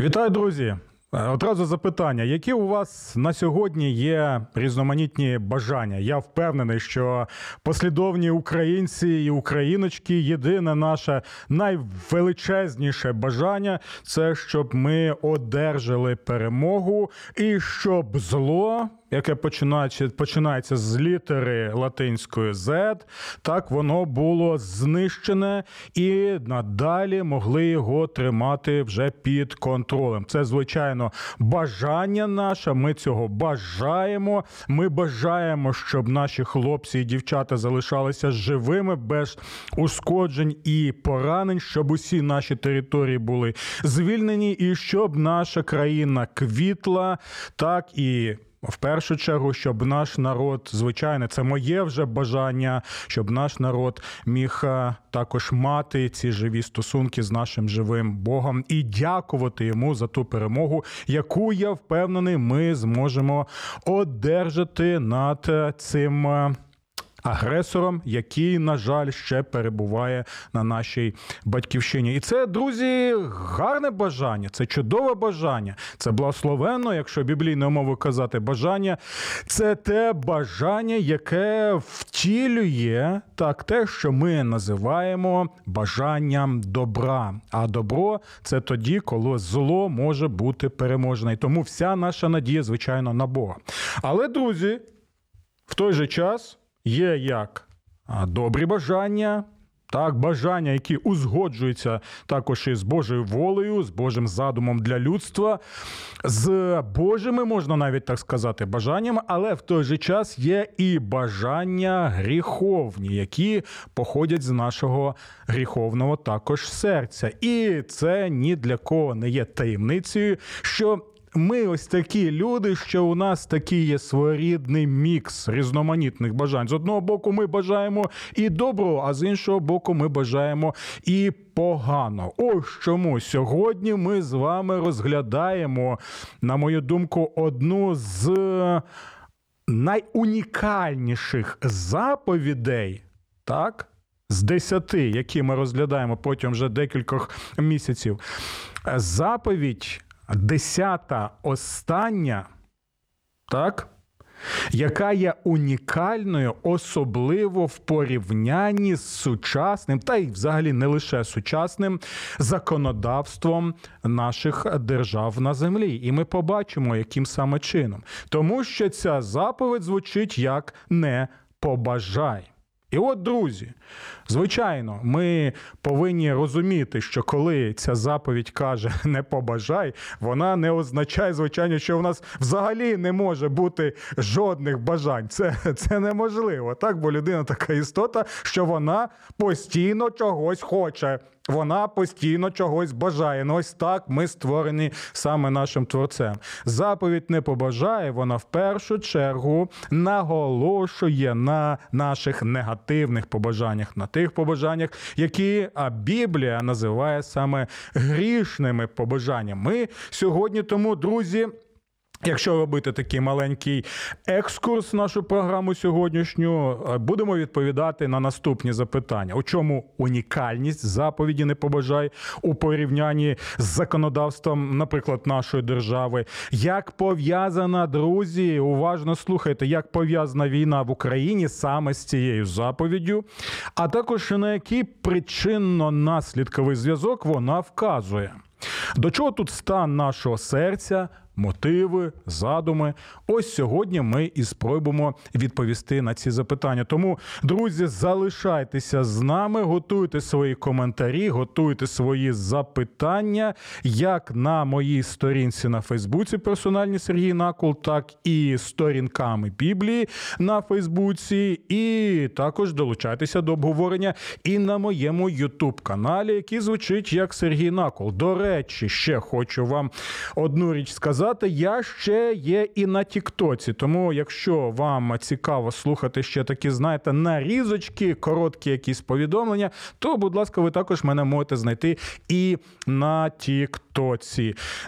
Вітаю, друзі! Е, Одразу запитання: які у вас на сьогодні є різноманітні бажання? Я впевнений, що послідовні українці і україночки єдине наше найвеличезніше бажання це щоб ми одержали перемогу і щоб зло. Яке починається починається з літери латинської Z, так воно було знищене і надалі могли його тримати вже під контролем. Це звичайно бажання наше. Ми цього бажаємо. Ми бажаємо, щоб наші хлопці і дівчата залишалися живими без ушкоджень і поранень, щоб усі наші території були звільнені, і щоб наша країна квітла, так і. В першу чергу, щоб наш народ, звичайно, це моє вже бажання, щоб наш народ міг е, також мати ці живі стосунки з нашим живим Богом і дякувати йому за ту перемогу, яку я впевнений, ми зможемо одержати над е, цим. Агресором, який, на жаль, ще перебуває на нашій батьківщині, і це, друзі, гарне бажання, це чудове бажання, це благословенно, якщо біблійною мовою казати бажання, це те бажання, яке втілює так те, що ми називаємо бажанням добра. А добро це тоді, коли зло може бути переможене. І тому вся наша надія, звичайно, на Бога. Але, друзі, в той же час. Є як добрі бажання, так, бажання, які узгоджуються також із Божою волею, з Божим задумом для людства, з Божими, можна навіть так сказати, бажаннями, але в той же час є і бажання гріховні, які походять з нашого гріховного також серця. І це ні для кого не є таємницею, що ми ось такі люди, що у нас такий є своєрідний мікс різноманітних бажань. З одного боку, ми бажаємо і доброго, а з іншого боку, ми бажаємо і погано. Ось чому сьогодні ми з вами розглядаємо, на мою думку, одну з найунікальніших заповідей, так? З десяти, які ми розглядаємо протягом вже декількох місяців. Заповідь десята остання, так? Яка є унікальною, особливо в порівнянні з сучасним, та й взагалі не лише сучасним законодавством наших держав на землі. І ми побачимо, яким саме чином. Тому що ця заповідь звучить як не побажай. І от, друзі, звичайно, ми повинні розуміти, що коли ця заповідь каже не побажай, вона не означає, звичайно, що в нас взагалі не може бути жодних бажань. Це це неможливо. Так, бо людина така істота, що вона постійно чогось хоче. Вона постійно чогось бажає. Ну ось так ми створені саме нашим творцем. Заповідь не побажає, вона в першу чергу наголошує на наших негативних побажаннях, на тих побажаннях, які а Біблія називає саме грішними побажаннями. Ми сьогодні тому, друзі. Якщо робити такий маленький екскурс в нашу програму сьогоднішню, будемо відповідати на наступні запитання: у чому унікальність заповіді не побажай у порівнянні з законодавством, наприклад, нашої держави, як пов'язана друзі, уважно слухайте, як пов'язана війна в Україні саме з цією заповіддю, а також на який причинно-наслідковий зв'язок вона вказує. До чого тут стан нашого серця, мотиви, задуми. Ось сьогодні ми і спробуємо відповісти на ці запитання. Тому, друзі, залишайтеся з нами, готуйте свої коментарі, готуйте свої запитання як на моїй сторінці на Фейсбуці персональні Сергій Накул, так і сторінками Біблії на Фейсбуці, і також долучайтеся до обговорення і на моєму Ютуб каналі, який звучить як Сергій Накол. До речі, ще хочу вам одну річ сказати. Я ще є і на Тіктоці. Тому, якщо вам цікаво слухати ще такі, знаєте, нарізочки, короткі якісь повідомлення, то, будь ласка, ви також мене можете знайти і на Тіктоці.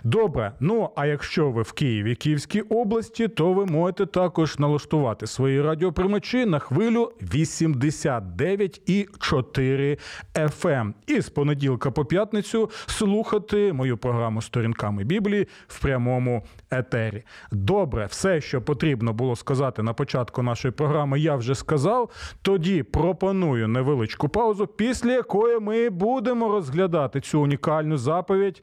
Добре, ну а якщо ви в Києві, Київській області, то ви можете також налаштувати свої радіоприймачі на хвилю 89,4 FM. І з понеділка по п'ятницю слухати мою програму сторінками Біблії в прямому етері. Добре, все, що потрібно було сказати на початку нашої програми, я вже сказав. Тоді пропоную невеличку паузу, після якої ми будемо розглядати цю унікальну заповідь.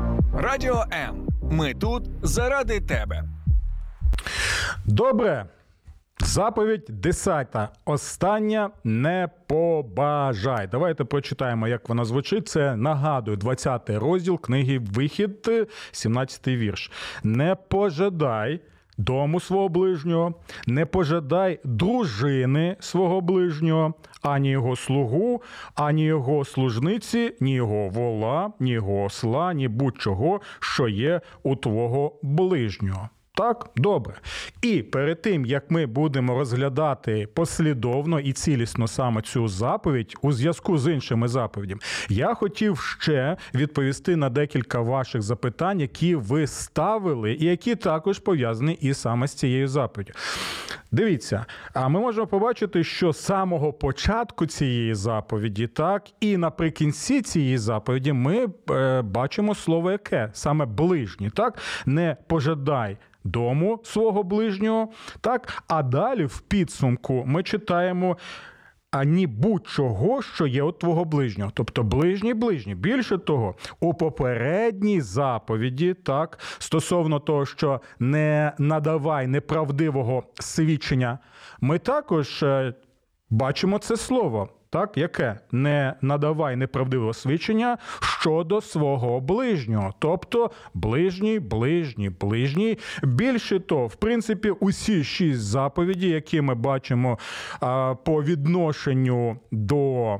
Радіо М. Ми тут заради тебе. Добре. Заповідь десята. Остання не побажай. Давайте прочитаємо, як вона звучить. Це нагадую, 20 розділ книги Вихід, 17 вірш. Не пожадай дому свого ближнього, не пожадай дружини свого ближнього, ані його слугу, ані його служниці, ні його вола, ні його осла, ні будь-чого, що є у твого ближнього. Так, добре. І перед тим як ми будемо розглядати послідовно і цілісно саме цю заповідь у зв'язку з іншими заповідями, я хотів ще відповісти на декілька ваших запитань, які ви ставили, і які також пов'язані і саме з цією заповіддю. Дивіться, а ми можемо побачити, що з самого початку цієї заповіді, так і наприкінці цієї заповіді, ми е, бачимо слово яке саме ближній, так не пожадай дому свого ближнього. Так, а далі в підсумку ми читаємо. Ані будь-чого, що є у твого ближнього, тобто ближній ближній. Більше того, у попередній заповіді, так стосовно того, що не надавай неправдивого свідчення, ми також е, бачимо це слово. Так, яке не надавай неправдивого свідчення щодо свого ближнього, тобто ближній, ближній, ближній. Більше того, в принципі, усі шість заповіді, які ми бачимо а, по відношенню до.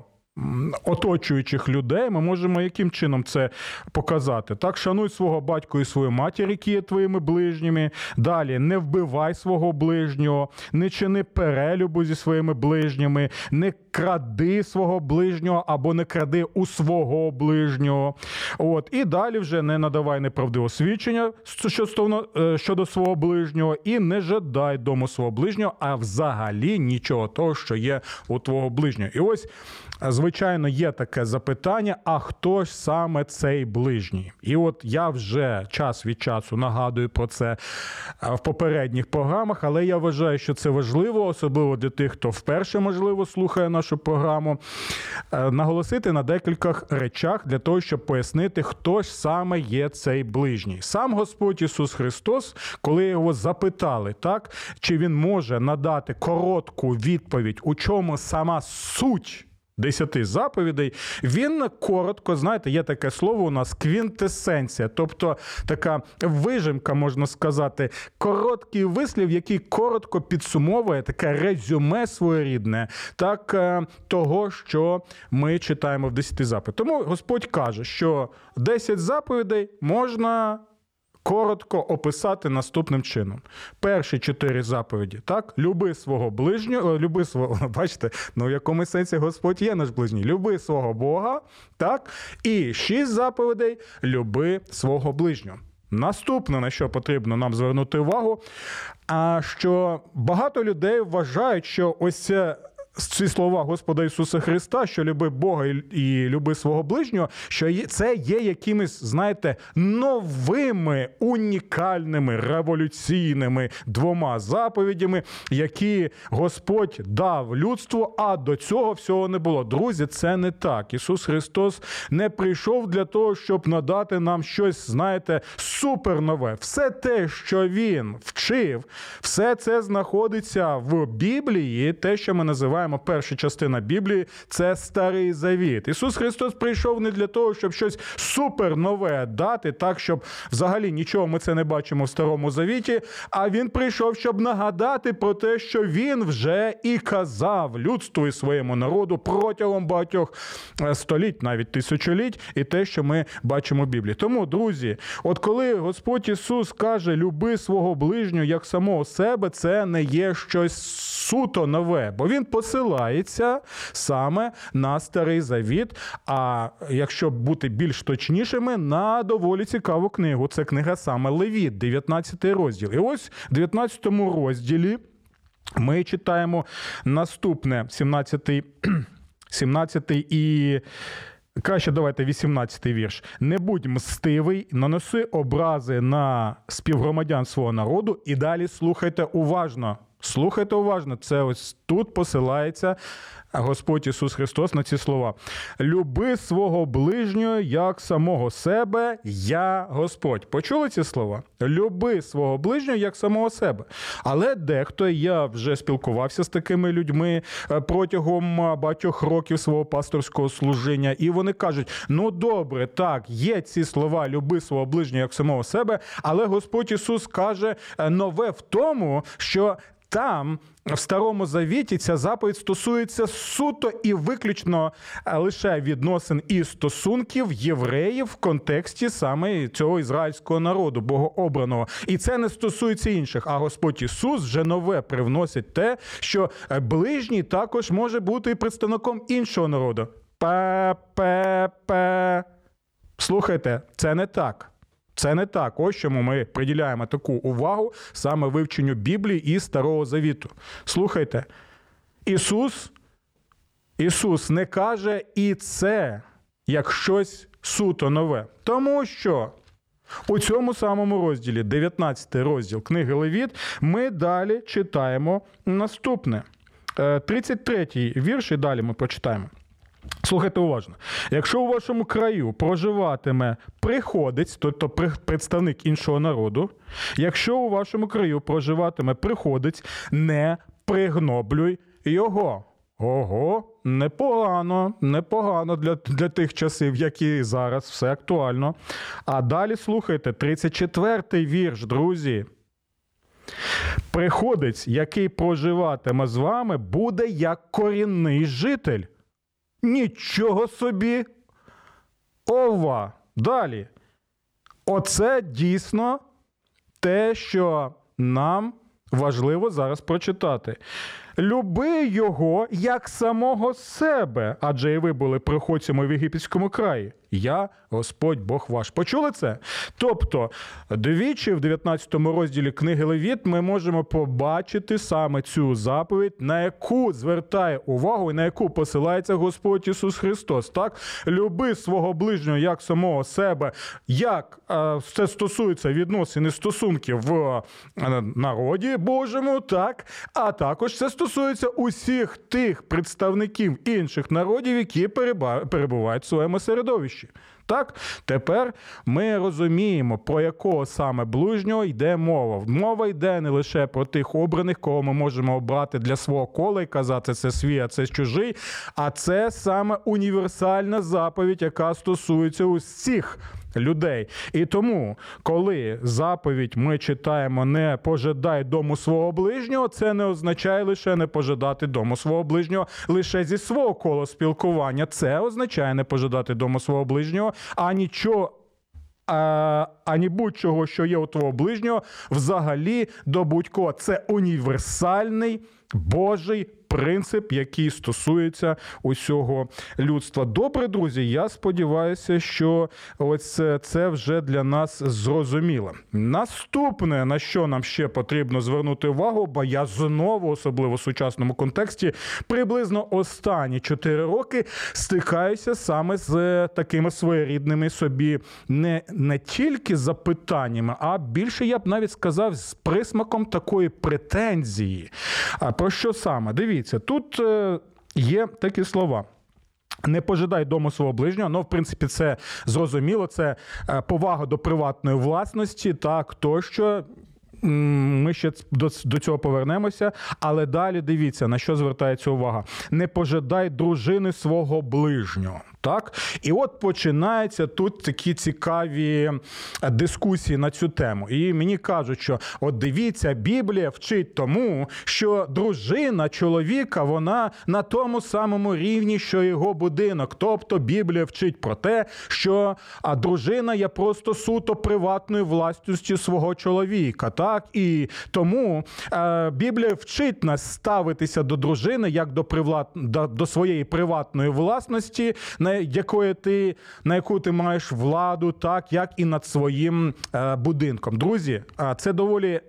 Оточуючих людей, ми можемо яким чином це показати. Так, шануй свого батька і свою матір, які є твоїми ближніми. Далі не вбивай свого ближнього, не чини перелюбу зі своїми ближніми, не кради свого ближнього або не кради у свого ближнього. От і далі вже не надавай неправдивого свідчення щодо свого ближнього, і не жадай дому свого ближнього, а взагалі нічого того, що є у твого ближнього. І ось звичайно, є таке запитання: а хто ж саме цей ближній? І от я вже час від часу нагадую про це в попередніх програмах, але я вважаю, що це важливо, особливо для тих, хто вперше можливо слухає нашу програму, наголосити на декількох речах для того, щоб пояснити, хто ж саме є цей ближній. Сам Господь Ісус Христос, коли його запитали, так чи він може надати коротку відповідь, у чому сама суть десяти заповідей, він коротко, знаєте, є таке слово у нас квінтесенція, тобто така вижимка, можна сказати, короткий вислів, який коротко підсумовує таке резюме своєрідне, так е, того, що ми читаємо в десяти заповідей. Тому Господь каже, що 10 заповідей можна коротко описати наступним чином. Перші чотири заповіді, так, люби свого ближнього, люби свого, бачите, ну в якому сенсі Господь є наш ближній, люби свого Бога, так, і шість заповідей люби свого ближнього. Наступне, на що потрібно нам звернути увагу, а що багато людей вважають, що ось це ці слова Господа Ісуса Христа, що люби Бога і люби свого ближнього, що це є якимись, знаєте, новими унікальними революційними двома заповідями, які Господь дав людству, а до цього всього не було. Друзі, це не так. Ісус Христос не прийшов для того, щоб надати нам щось, знаєте, супернове. Все те, що Він вчив, все це знаходиться в Біблії, те, що ми називаємо називаємо перша частина Біблії, це старий завіт. Ісус Христос прийшов не для того, щоб щось супернове дати, так щоб взагалі нічого ми це не бачимо в старому завіті. А він прийшов, щоб нагадати про те, що він вже і казав людству і своєму народу протягом багатьох е, століть, навіть тисячоліть, і те, що ми бачимо в Біблії. Тому, друзі, от коли Господь Ісус каже, люби свого ближнього як самого себе, це не є щось суто нове, бо він посилає посилається саме на старий завіт. А якщо бути більш точнішими, на доволі цікаву книгу. Це книга саме Левіт, 19 розділ. І ось в 19 розділі ми читаємо наступне 17 17 і. Краще давайте 18-й вірш. Не будь мстивий, наноси образи на співгромадян свого народу і далі слухайте уважно. Слухайте уважно, це ось тут посилається Господь Ісус Христос на ці слова. Люби свого ближнього як самого себе, я Господь. Почули ці слова? Люби свого ближнього як самого себе. Але дехто я вже спілкувався з такими людьми е, протягом багатьох років свого пасторського служіння, і вони кажуть: ну добре, так, є ці слова люби свого ближнього як самого себе, але Господь Ісус каже е, нове в тому, що там в старому завіті ця заповідь стосується суто і виключно е, лише відносин і стосунків євреїв в контексті саме цього ізраїльського народу, богообраного. І це не стосується інших. А Господь Ісус вже нове привносить те, що е, ближній також може бути представником іншого народу. Пе-пе-пе. Слухайте, це не так. Це не так. Ось чому ми приділяємо таку увагу саме вивченню Біблії і Старого Завіту. Слухайте, Ісус, Ісус не каже і це як щось суто нове. Тому що у цьому самому розділі, 19 розділ книги Левіт, ми далі читаємо наступне. 33-й е, вірш, і далі ми прочитаємо. Слухайте уважно. Якщо у вашому краю проживатиме приходець, тобто представник іншого народу, якщо у вашому краю проживатиме приходець, не пригноблюй його. Ого, непогано, непогано для для тих часів, які зараз все актуально. А далі слухайте, 34-й вірш, друзі. Приходець, який проживатиме з вами, буде як корінний житель. Нічого собі. Ова. Далі. Оце дійсно те, що нам важливо зараз прочитати. Люби його як самого себе, адже і ви були приходцями в єгипетському краї. Я Господь Бог ваш. Почули це? Тобто, двічі в 19 розділі книги Левіт ми можемо побачити саме цю заповідь, на яку звертає увагу і на яку посилається Господь Ісус Христос. Так, люби свого ближнього як самого себе, як е, це стосується відносин і стосунків в е, народі Божому, так, а також це стосується усіх тих представників інших народів, які перебувають в своєму середовищі. Так, тепер ми розуміємо, про якого саме ближнього йде мова. Мова йде не лише про тих обраних, кого ми можемо обрати для свого кола і казати, це свій, а це чужий. А це саме універсальна заповідь, яка стосується усіх людей. І тому, коли заповідь ми читаємо не пожадай дому свого ближнього, це не означає лише не пожадати дому свого ближнього лише зі свого кола спілкування. Це означає не пожадати дому свого ближнього, а нічого. А, ані будь-чого, що є у твого ближнього, взагалі до будь-кого. Це універсальний Божий принцип, який стосується усього людства. Добре, друзі. Я сподіваюся, що ось це- вже для нас зрозуміло. Наступне на що нам ще потрібно звернути увагу, бо я знову, особливо в сучасному контексті, приблизно останні 4 роки стикаюся саме з е, такими своєрідними собі не, не тільки запитаннями, а більше я б навіть сказав з присмаком такої претензії. А про що саме? Дивіться, тут е, є такі слова. Не пожидай дому свого ближнього, ну, в принципі, це зрозуміло. Це е, повага до приватної власності, так тощо. Ми ще до цього повернемося, але далі дивіться, на що звертається увага. Не пожидай дружини свого ближнього. Так, і от починаються тут такі цікаві е, дискусії на цю тему. І мені кажуть, що от дивіться, Біблія вчить тому, що дружина чоловіка вона на тому самому рівні, що його будинок. Тобто Біблія вчить про те, що а дружина є просто суто приватною власністю свого чоловіка. Так і тому е, Біблія вчить нас ставитися до дружини як до привлад... до, до своєї приватної власності, на якої ти на яку ти маєш владу, так як і над своїм е, будинком. Друзі, а це доволі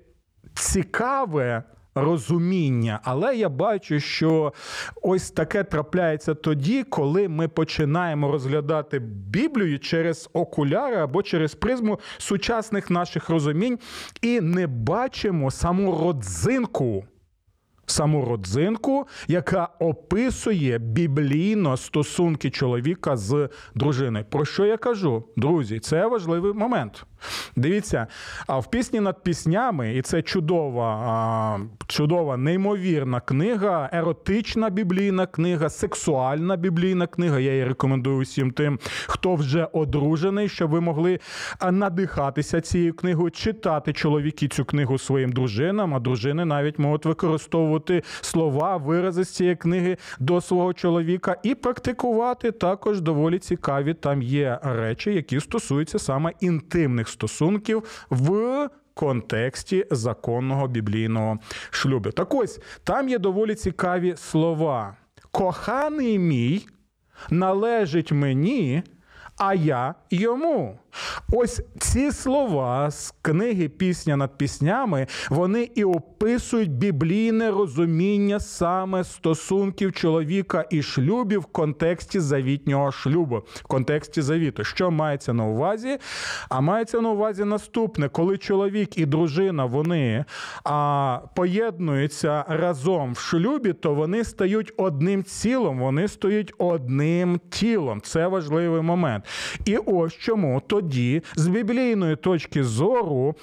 цікаве. Розуміння, але я бачу, що ось таке трапляється тоді, коли ми починаємо розглядати Біблію через окуляри або через призму сучасних наших розумінь і не бачимо саму родзинку. Саму родзинку, яка описує біблійно стосунки чоловіка з дружиною. Про що я кажу, друзі? Це важливий момент. Дивіться, а в пісні над піснями, і це чудова, чудова, неймовірна книга, еротична біблійна книга, сексуальна біблійна книга. Я її рекомендую усім тим, хто вже одружений, щоб ви могли надихатися цією книгою, читати чоловіки цю книгу своїм дружинам, а дружини навіть можуть використовувати слова, вирази з цієї книги до свого чоловіка і практикувати також доволі цікаві. Там є речі, які стосуються саме інтимних стосунків в контексті законного біблійного шлюбу. Так ось там є доволі цікаві слова. Коханий мій належить мені, а я йому. Ось ці слова з книги Пісня над піснями вони і описують біблійне розуміння саме стосунків чоловіка і шлюбів в контексті завітнього шлюбу, в контексті завіту. Що мається на увазі? А мається на увазі наступне: коли чоловік і дружина вони а, поєднуються разом в шлюбі, то вони стають одним цілом, вони стають одним тілом. Це важливий момент. І ось чому тоді, з біблійної точки зору,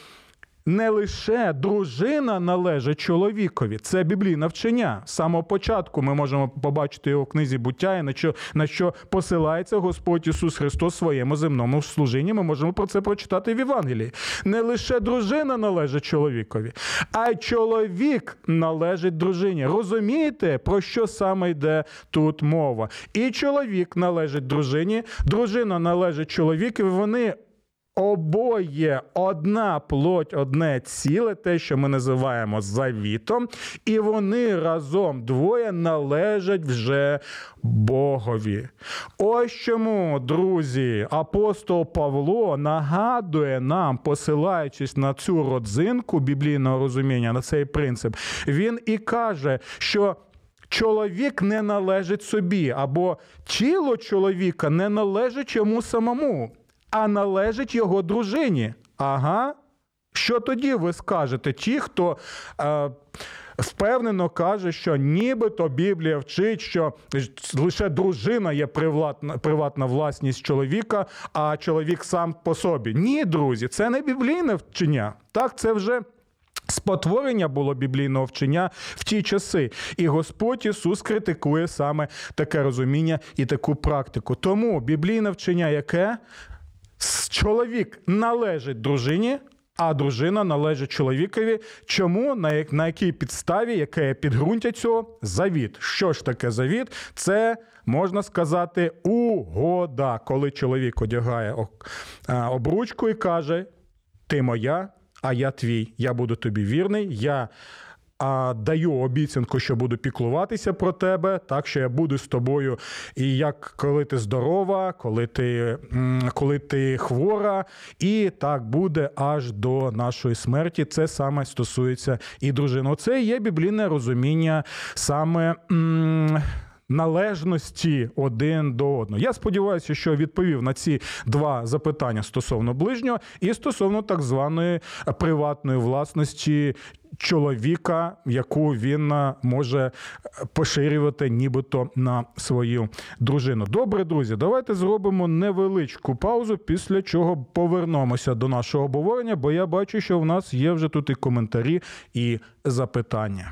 не лише дружина належить чоловікові, це біблійне вчення. З самого початку ми можемо побачити його в книзі буття, на що, на що посилається Господь Ісус Христос в своєму земному служінні. Ми можемо про це прочитати в Євангелії. Не лише дружина належить чоловікові, а й чоловік належить дружині. Розумієте, про що саме йде тут мова? І чоловік належить дружині, дружина належить чоловікові. Вони Обоє одна плоть, одне ціле, те, що ми називаємо завітом, і вони разом двоє належать вже Богові. Ось чому, друзі, апостол Павло нагадує нам, посилаючись на цю родзинку біблійного розуміння, на цей принцип, він і каже, що. Чоловік не належить собі, або тіло чоловіка не належить йому самому а належить його дружині. Ага. Що тоді ви скажете? Ті, хто е, впевнено каже, що нібито Біблія вчить, що лише дружина є приватна, приватна власність чоловіка, а чоловік сам по собі. Ні, друзі, це не біблійне вчення. Так, це вже. Спотворення було біблійного вчення в ті часи, і Господь Ісус критикує саме таке розуміння і таку практику. Тому біблійне вчення, яке чоловік належить дружині, а дружина належить чоловікові. Чому на на якій підставі, яке підґрунтя цього завіт? Що ж таке завіт? Це можна сказати угода, коли чоловік одягає обручку і каже: Ти моя, а я твій. Я буду тобі вірний. я а, даю обіцянку, що буду піклуватися про тебе, так що я буду з тобою. І як коли ти здорова, коли ти, коли ти хвора, і так буде аж до нашої смерті. Це саме стосується і дружини. Це є біблійне розуміння саме. м, Належності один до одного. Я сподіваюся, що відповів на ці два запитання стосовно ближнього і стосовно так званої приватної власності чоловіка, яку він е, може е, поширювати нібито на свою дружину. Добре, друзі, давайте зробимо невеличку паузу, після чого повернемося до нашого обговорення, бо я бачу, що в нас є вже тут і коментарі, і запитання.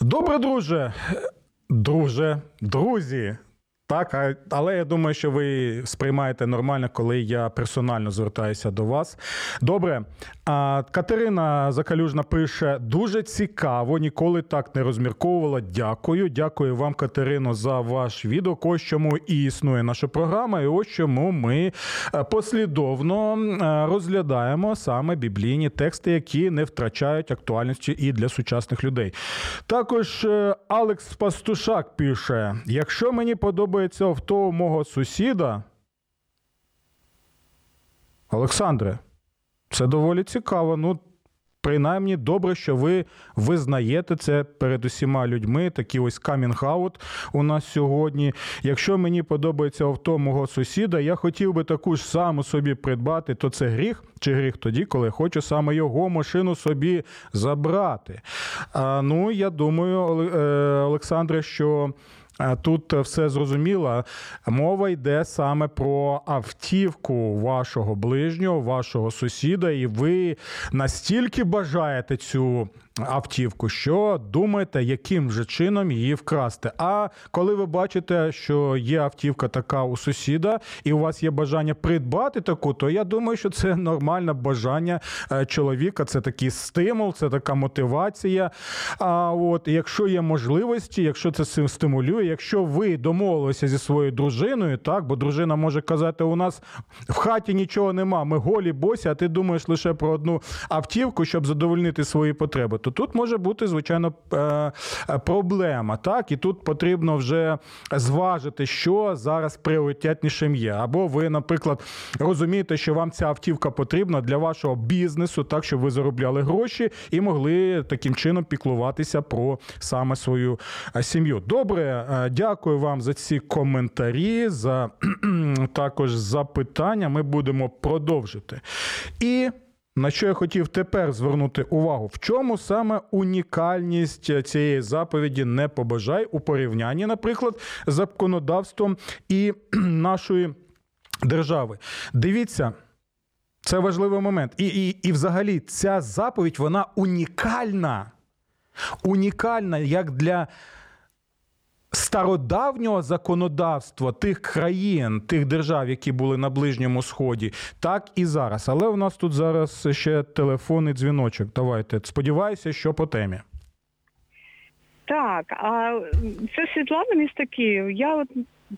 Добре, друже, друже, друзі. Так, але я думаю, що ви сприймаєте нормально, коли я персонально звертаюся до вас. Добре. А Катерина Закалюжна пише: дуже цікаво, ніколи так не розмірковувала. Дякую. Дякую вам, Катерино, за ваш відео. Ось чому і існує наша програма, і ось чому ми е, послідовно е, розглядаємо саме біблійні тексти, які не втрачають актуальності і для сучасних людей. Також е, Алекс Пастушак пише: якщо мені подобається авто мого сусіда. Олександре, це доволі цікаво. Ну, принаймні, добре, що ви визнаєте це перед усіма людьми. Такий ось камінг-аут у нас сьогодні. Якщо мені подобається авто мого сусіда, я хотів би таку ж саму собі придбати, то це гріх чи гріх тоді, коли хочу саме його машину собі забрати. А, ну, я думаю, е, Олександре, що. А Тут все зрозуміло. Мова йде саме про автівку вашого ближнього, вашого сусіда, і ви настільки бажаєте цю автівку, що думаєте, яким же чином її вкрасти. А коли ви бачите, що є автівка така у сусіда, і у вас є бажання придбати таку, то я думаю, що це нормальне бажання е, чоловіка. Це такий стимул, це така мотивація. А от якщо є можливості, якщо це стимулює, якщо ви домовилися зі своєю дружиною, так, бо дружина може казати, у нас в хаті нічого нема, ми голі босі, а ти думаєш лише про одну автівку, щоб задовольнити свої потреби, то тут може бути, звичайно, е, е, проблема. Так, і тут потрібно вже зважити, що зараз пріоритетнішим є. Або ви, наприклад, розумієте, що вам ця автівка потрібна для вашого бізнесу, так щоб ви заробляли гроші і могли таким чином піклуватися про саме свою е, сім'ю. Добре, дякую вам за ці коментарі, за також запитання. Ми будемо продовжити. І на що я хотів тепер звернути увагу? В чому саме унікальність цієї заповіді не побажай у порівнянні, наприклад, з законодавством і нашої держави? Дивіться. Це важливий момент. І, і, і взагалі ця заповідь вона унікальна. Унікальна як для стародавнього законодавства тих країн, тих держав, які були на Ближньому Сході, так і зараз. Але у нас тут зараз ще телефонний дзвіночок. Давайте. Сподіваюся, що по темі. Так, а це Світлана місто Київ. Я от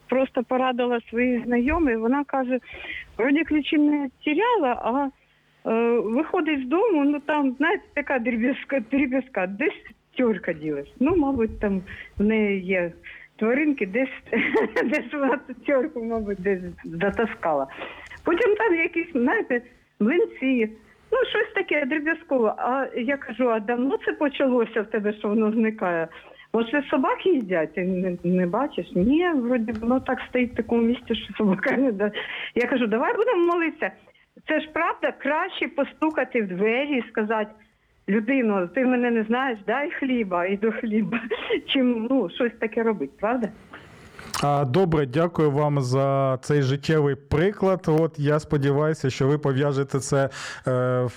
просто порадила своїй знайомій, вона каже, вроді ключі не тіряла, а е, виходить з дому, ну там, знаєте, така дріб'язка, дріб'язка, десь тюрка ділась. Ну, мабуть, там в неї є тваринки, десь, десь вона ту тюрку, мабуть, десь затаскала. Потім там якісь, знаєте, млинці, ну щось таке дріб'язкове. А я кажу, а давно це почалося в тебе, що воно зникає? Може, собаки їдять, ти не, не бачиш? Ні, вроді воно так стоїть в такому місці, що собака не да. Я кажу, давай будемо молитися. Це ж правда краще постукати в двері і сказати, людино, ти мене не знаєш, дай хліба і до хліба, чим ну, щось таке робити, правда? Добре, дякую вам за цей життєвий приклад. От я сподіваюся, що ви пов'яжете це. Е,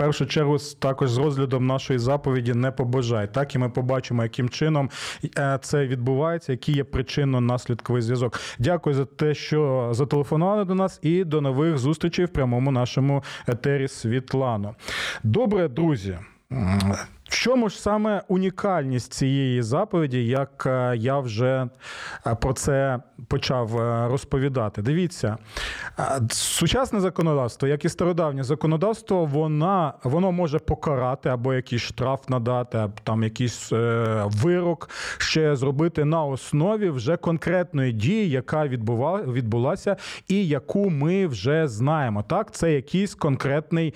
першу чергу також з розглядом нашої заповіді не побажай. Так і ми побачимо, яким чином е, це відбувається, який є причинно-наслідковий зв'язок. Дякую за те, що зателефонували до нас, і до нових зустрічей в прямому нашому етері Світлано. Добре, друзі. В чому ж саме унікальність цієї заповіді, як е, я вже е, про це почав е, розповідати? Дивіться, сучасне законодавство, як і стародавнє законодавство, вона, воно може покарати або якийсь штраф надати, там якийсь вирок ще зробити на основі вже конкретної дії, яка відбулася, і яку ми вже знаємо. Так, це якийсь конкретний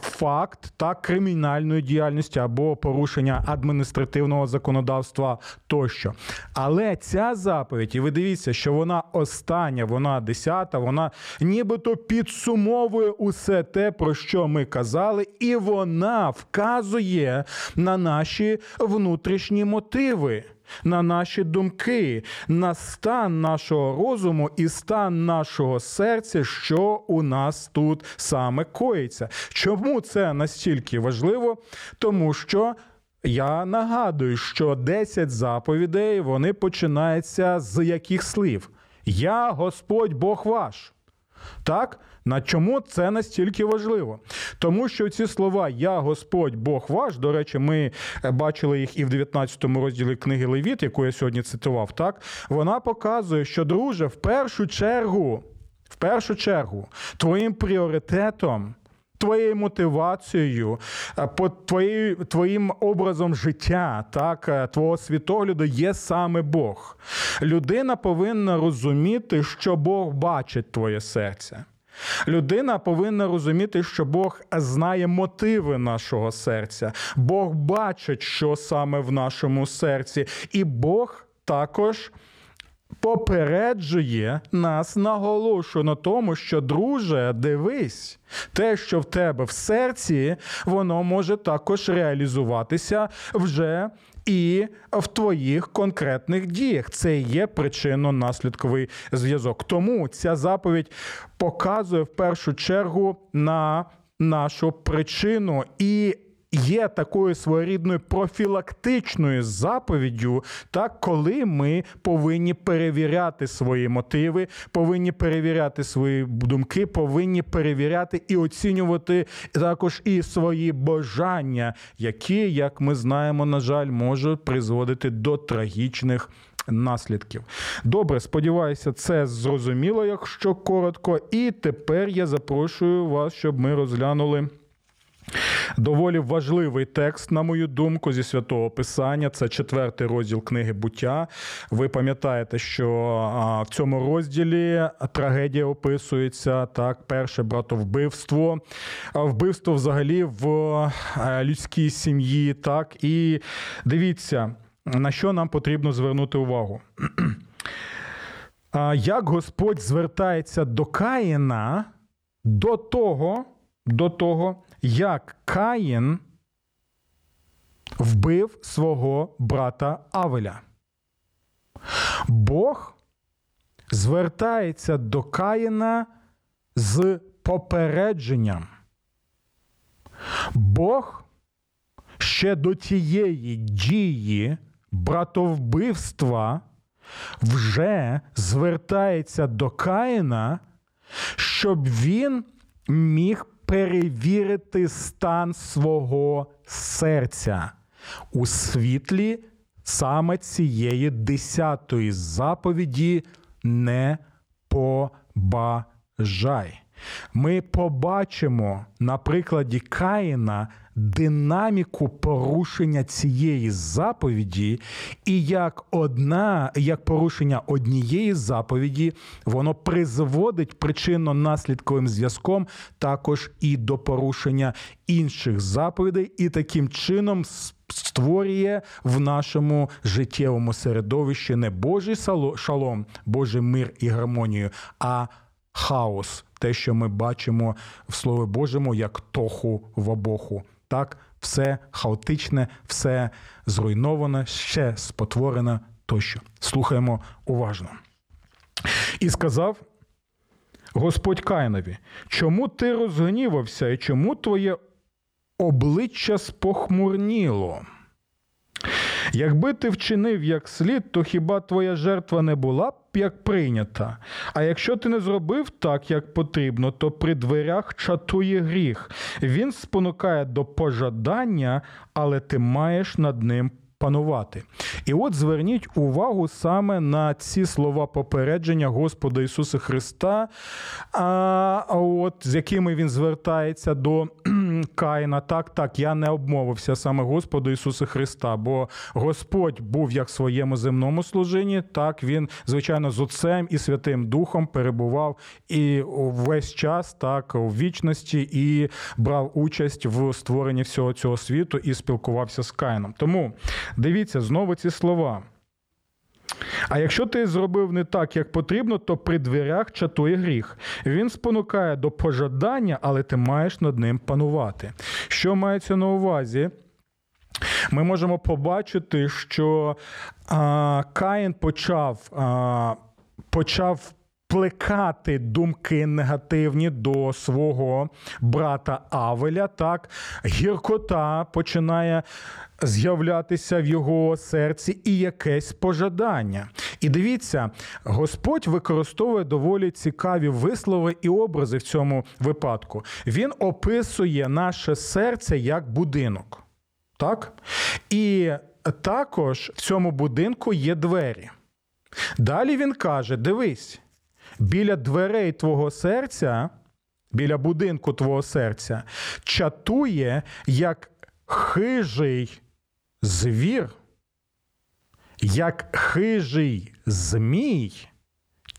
факт так кримінальної діяльності або порушення адміністративного законодавства тощо. Але ця заповідь, і ви дивіться, що вона остання, вона десята, вона нібито підсумовує усе те, про що ми казали, і вона вказує на наші внутрішні мотиви на наші думки, на стан нашого розуму і стан нашого серця, що у нас тут саме коїться. Чому це настільки важливо? Тому що. Я нагадую, що 10 заповідей вони починаються з яких слів? Я Господь Бог ваш. Так? На чому це настільки важливо? Тому що ці слова Я Господь Бог ваш, до речі, ми е, бачили їх і в 19 розділі книги Левіт, яку я сьогодні цитував, так вона показує, що, друже, в першу чергу, в першу чергу, твоїм пріоритетом. Твоєю мотивацією, е, по твої, твоїм образом життя, так, е, твого світогляду є саме Бог. Людина повинна розуміти, що Бог бачить твоє серце. Людина повинна розуміти, що Бог знає мотиви нашого серця, Бог бачить, що саме в нашому серці, і Бог також. Попереджує нас, наголошує на тому, що, друже, дивись, те, що в тебе в серці, воно може також реалізуватися вже і в твоїх конкретних діях. Це є причинно-наслідковий зв'язок. Тому ця заповідь показує в першу чергу на нашу причину і є такою своєрідною профілактичною заповіддю, так коли ми повинні перевіряти свої мотиви, повинні перевіряти свої думки, повинні перевіряти і оцінювати також і свої бажання, які, як ми знаємо, на жаль, можуть призводити до трагічних. Наслідків добре, сподіваюся, це зрозуміло, якщо коротко. І тепер я запрошую вас, щоб ми розглянули Доволі важливий текст, на мою думку, зі святого Писання. Це четвертий розділ книги буття. Ви пам'ятаєте, що в цьому розділі трагедія описується так: перше братовбивство, вбивство взагалі в людській сім'ї. Так, і дивіться, на що нам потрібно звернути увагу. Як Господь звертається до Каїна до того, до того, як Каїн вбив свого брата Авеля. Бог звертається до Каїна з попередженням. Бог ще до тієї дії братовбивства вже звертається до Каїна, щоб він міг перевірити стан свого серця у світлі саме цієї десятої заповіді не побажай. Ми побачимо на прикладі Каїна динаміку порушення цієї заповіді, і як одна, як порушення однієї заповіді, воно призводить причинно-наслідковим зв'язком також і до порушення інших заповідей, і таким чином створює в нашому життєвому середовищі не Божий шалом, Божий мир і гармонію, а хаос, те, що ми бачимо в Слові Божому як тоху в обоху. Так, все хаотичне, все зруйноване, ще спотворене тощо. Слухаємо уважно. І сказав Господь Каїнові, чому ти розгнівався і чому твоє обличчя спохмурніло. Якби ти вчинив як слід, то хіба твоя жертва не була б як прийнята? А якщо ти не зробив так, як потрібно, то при дверях чатує гріх. Він спонукає до пожадання, але ти маєш над ним панувати. І от зверніть увагу саме на ці слова попередження Господа Ісуса Христа, а, от, з якими він звертається до Каїна. Так, так, я не обмовився саме Господу Ісуса Христа, бо Господь був як в своєму земному служінні, так він, звичайно, з Отцем і Святим Духом перебував і весь час так у вічності і брав участь в створенні всього цього світу і спілкувався з Каїном. Тому дивіться знову ці слова. А якщо ти зробив не так, як потрібно, то при дверях чатує гріх. Він спонукає до пожадання, але ти маєш над ним панувати. Що мається на увазі? Ми можемо побачити, що а, Каїн почав, а, почав плекати думки негативні до свого брата Авеля. Так, гіркота починає з'являтися в його серці і якесь пожадання. І дивіться, Господь використовує доволі цікаві вислови і образи в цьому випадку. Він описує наше серце як будинок. Так? І також в цьому будинку є двері. Далі він каже: дивись, біля дверей твого серця, біля будинку твого серця, чатує як хижий звір, як хижий змій.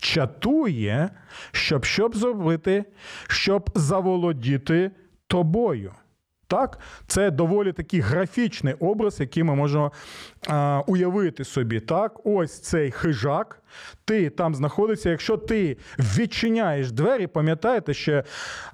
Чатує, щоб щоб зробити, щоб заволодіти тобою. Так, це доволі такий графічний образ, який ми можемо а, уявити собі. Так, ось цей хижак. Ти там знаходишся. Якщо ти відчиняєш двері, пам'ятаєте, що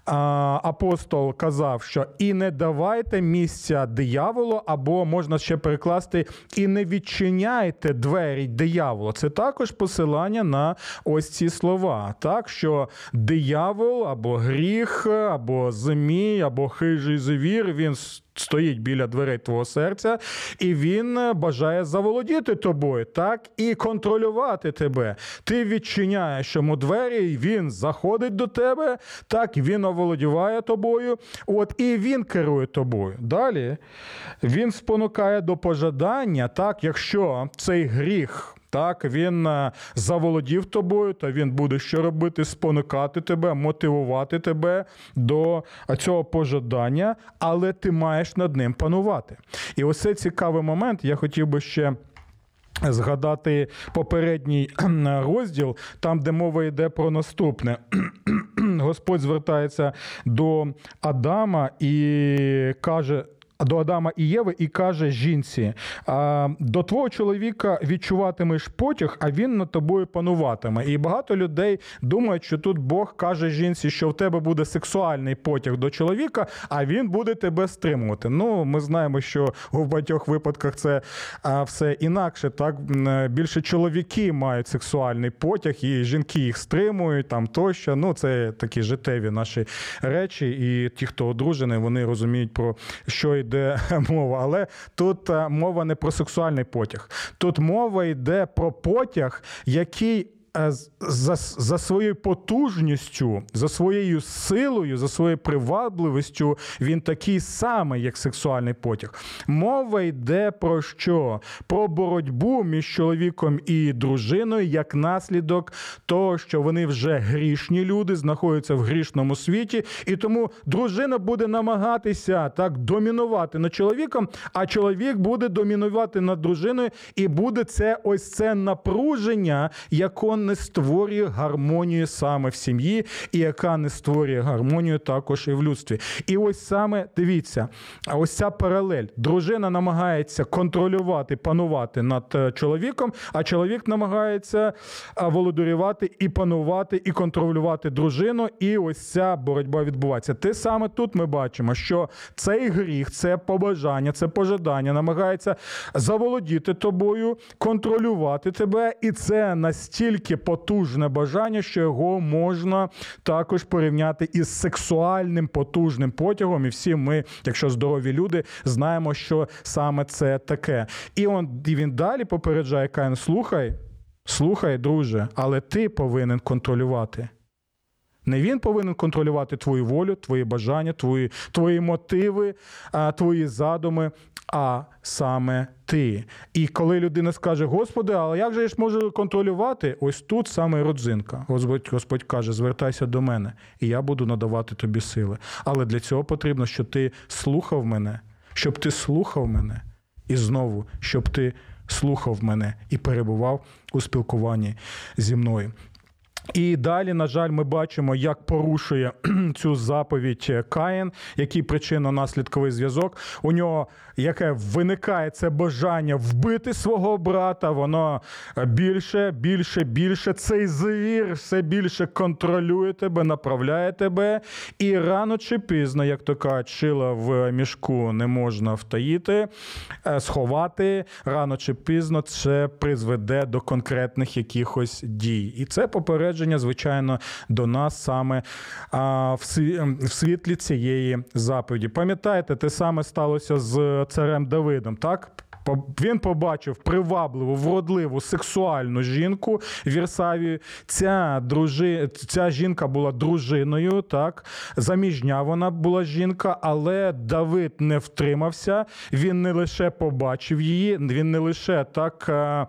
а, апостол казав, що і не давайте місця дияволу, або можна ще перекласти, і не відчиняйте двері дияволу. Це також посилання на ось ці слова. Так, що диявол або гріх, або змій, або хижий звір, він стоїть біля дверей твого серця, і він бажає заволодіти тобою, так і контролювати тебе. Ти відчиняєш йому двері, і він заходить до тебе, так він оволодіває тобою. От і він керує тобою. Далі він спонукає до пожадання, так, якщо цей гріх. Так, він е, заволодів тобою, то він буде що робити? Спонукати тебе, мотивувати тебе до цього пожадання, але ти маєш над ним панувати. І ось цікавий момент. Я хотів би ще. Згадати попередній розділ, там, де мова йде про наступне. Господь звертається до Адама і каже: до Адама і Єви і каже жінці: до твого чоловіка відчуватимеш потяг, а він над тобою пануватиме. І багато людей думають, що тут Бог каже жінці, що в тебе буде сексуальний потяг до чоловіка, а він буде тебе стримувати. Ну, ми знаємо, що в багатьох випадках це все інакше. Так більше чоловіки мають сексуальний потяг, і жінки їх стримують там тощо. Ну, це такі життєві наші речі. І ті, хто одружений, вони розуміють про що йде йде мова, але тут е, мова не про сексуальний потяг. Тут мова йде про потяг, який за за своєю потужністю, за своєю силою, за своєю привабливістю він такий самий, як сексуальний потяг. Мова йде про що? Про боротьбу між чоловіком і дружиною як наслідок того, що вони вже грішні люди, знаходяться в грішному світі, і тому дружина буде намагатися так домінувати над чоловіком, а чоловік буде домінувати над дружиною, і буде це ось це напруження, яке не створює гармонію саме в сім'ї, і яка не створює гармонію також і в людстві. І ось саме дивіться, ось ця паралель. Дружина намагається контролювати, панувати над е, чоловіком, а чоловік намагається е, володарювати і панувати, і контролювати дружину. І ось ця боротьба відбувається. Те саме тут ми бачимо, що цей гріх, це побажання, це пожадання намагається заволодіти тобою, контролювати тебе, і це настільки настільки потужне бажання, що його можна також порівняти із сексуальним потужним потягом. І всі ми, якщо здорові люди, знаємо, що саме це таке. І он і він далі попереджає Каїн, слухай, слухай, друже, але ти повинен контролювати. Не він повинен контролювати твою волю, твої бажання, твої, твої мотиви, твої задуми, а саме ти. І коли людина скаже, Господи, але як же я ж можу контролювати? Ось тут саме родзинка. Господь, Господь каже, звертайся до мене, і я буду надавати тобі сили. Але для цього потрібно, щоб ти слухав мене, щоб ти слухав мене, і знову, щоб ти слухав мене і перебував у спілкуванні зі мною. І далі, на жаль, ми бачимо, як порушує цю заповідь Каїн, який причинно-наслідковий зв'язок. У нього яке виникає це бажання вбити свого брата, воно більше, більше, більше. Цей звір все більше контролює тебе, направляє тебе. І рано чи пізно, як то кажуть, в мішку не можна втаїти, е, сховати. Рано чи пізно це призведе до конкретних якихось дій. І це попередження, звичайно, до нас саме а, в в світлі цієї заповіді. Пам'ятаєте, те саме сталося з царем Давидом, так? Він побачив привабливу, вродливу, сексуальну жінку в Вірсаві. Ця, дружи... Ця жінка була дружиною, так заміжня вона була жінка, але Давид не втримався. Він не лише побачив її, він не лише так а,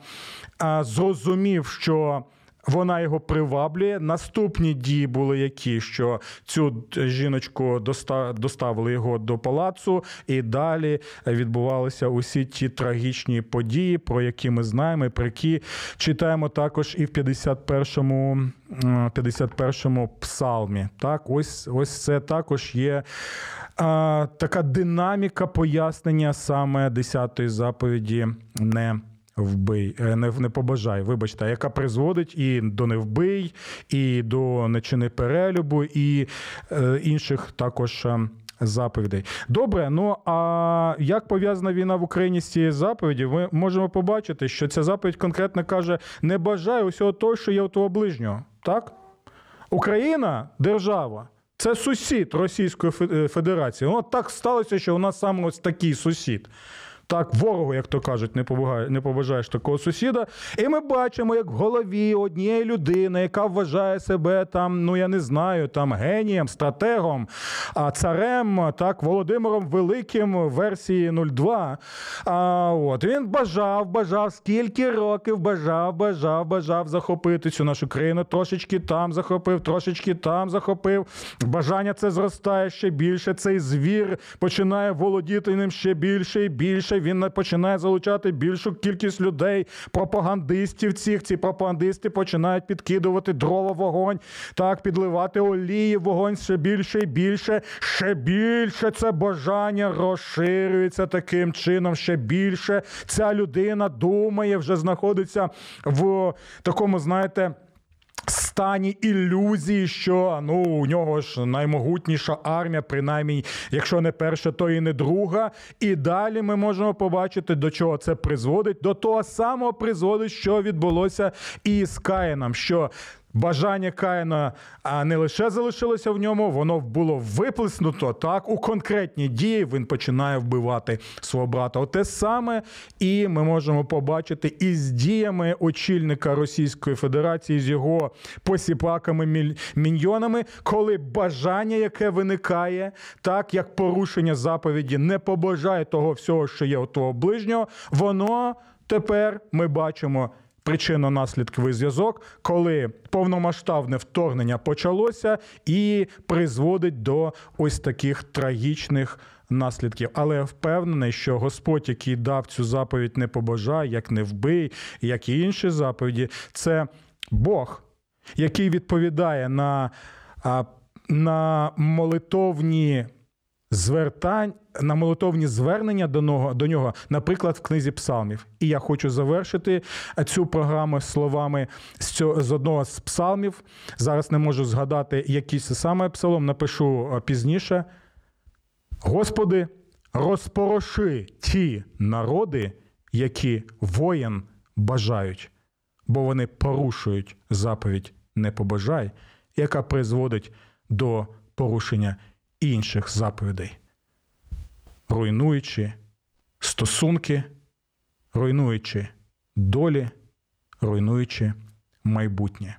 а, зрозумів, що. Вона його приваблює. Наступні дії були які, що цю жіночку доста- доставили його до палацу, і далі відбувалися усі ті трагічні події, про які ми знаємо, про які читаємо також і в 51-му, м, 51-му псалмі. Так, ось, ось це також є а, така динаміка пояснення саме 10-ї заповіді не вбий, е, не, не побажай, вибачте, яка призводить і до невбий, і до нечини перелюбу, і е, інших також. е, Заповідей. Добре, ну а як пов'язана війна в Україні з цією заповіді? Ми можемо побачити, що ця заповідь конкретно каже: не бажай усього того, що є у твого ближнього. Так? Україна держава. Це сусід Російської е, Федерації. От так сталося, що у нас саме ось такий сусід. Так, ворогу, як то кажуть, не побажаєш, не побажаєш такого сусіда. І ми бачимо, як в голові однієї людини, яка вважає себе там, ну я не знаю, там генієм, стратегом, а царем, так, Володимиром Великим версії 02. А от він бажав, бажав, скільки років бажав, бажав, бажав захопити цю нашу країну. Трошечки там захопив, трошечки там захопив. Бажання це зростає ще більше. Цей звір починає володіти ним ще більше і більше. Він не- починає залучати більшу кількість людей, пропагандистів. Цих ці пропагандисти починають підкидувати дрова вогонь, так підливати олії вогонь ще більше і більше. Ще більше це бажання розширюється таким чином. Ще більше ця людина думає, вже знаходиться в такому, знаєте стані ілюзії, що ну у нього ж наймогутніша армія, принаймні, якщо не перша, то і не друга. І далі ми можемо побачити, до чого це призводить. До того самого призводить, що відбулося і з Каїном, що Бажання Каїна не лише залишилося в ньому, воно було виплеснуто так у конкретні дії. Він починає вбивати свого брата. Оте саме і ми можемо побачити із діями очільника Російської Федерації з його посіпаками міньйонами, коли бажання, яке виникає, так як порушення заповіді, не побажає того всього, що є у твого ближнього, воно тепер ми бачимо причинно-наслідковий зв'язок, коли повномасштабне вторгнення почалося і призводить до ось таких трагічних. Наслідків, але я впевнений, що Господь, який дав цю заповідь, не побажай, як не вбий, як і інші заповіді, це Бог, який відповідає на, на молитовні звертань, на молитовні звернення до нього, до нього, наприклад, в книзі псалмів. І я хочу завершити цю програму словами з, цього, з одного з псалмів. Зараз не можу згадати, який це саме псалом, напишу е, пізніше. Господи, розпороши ті народи, які воїн бажають. бо вони порушують заповідь не побажай, яка призводить до порушення інших заповідей, руйнуючи стосунки, руйнуючи долі, руйнуючи майбутнє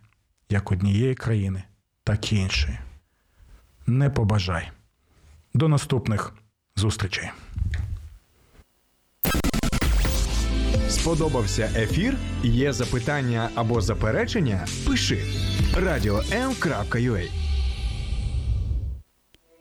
як однієї країни, так і іншої. Не побажай. До наступних зустрічей. Сподобався ефір? Є запитання або заперечення? Пиши радіом.ua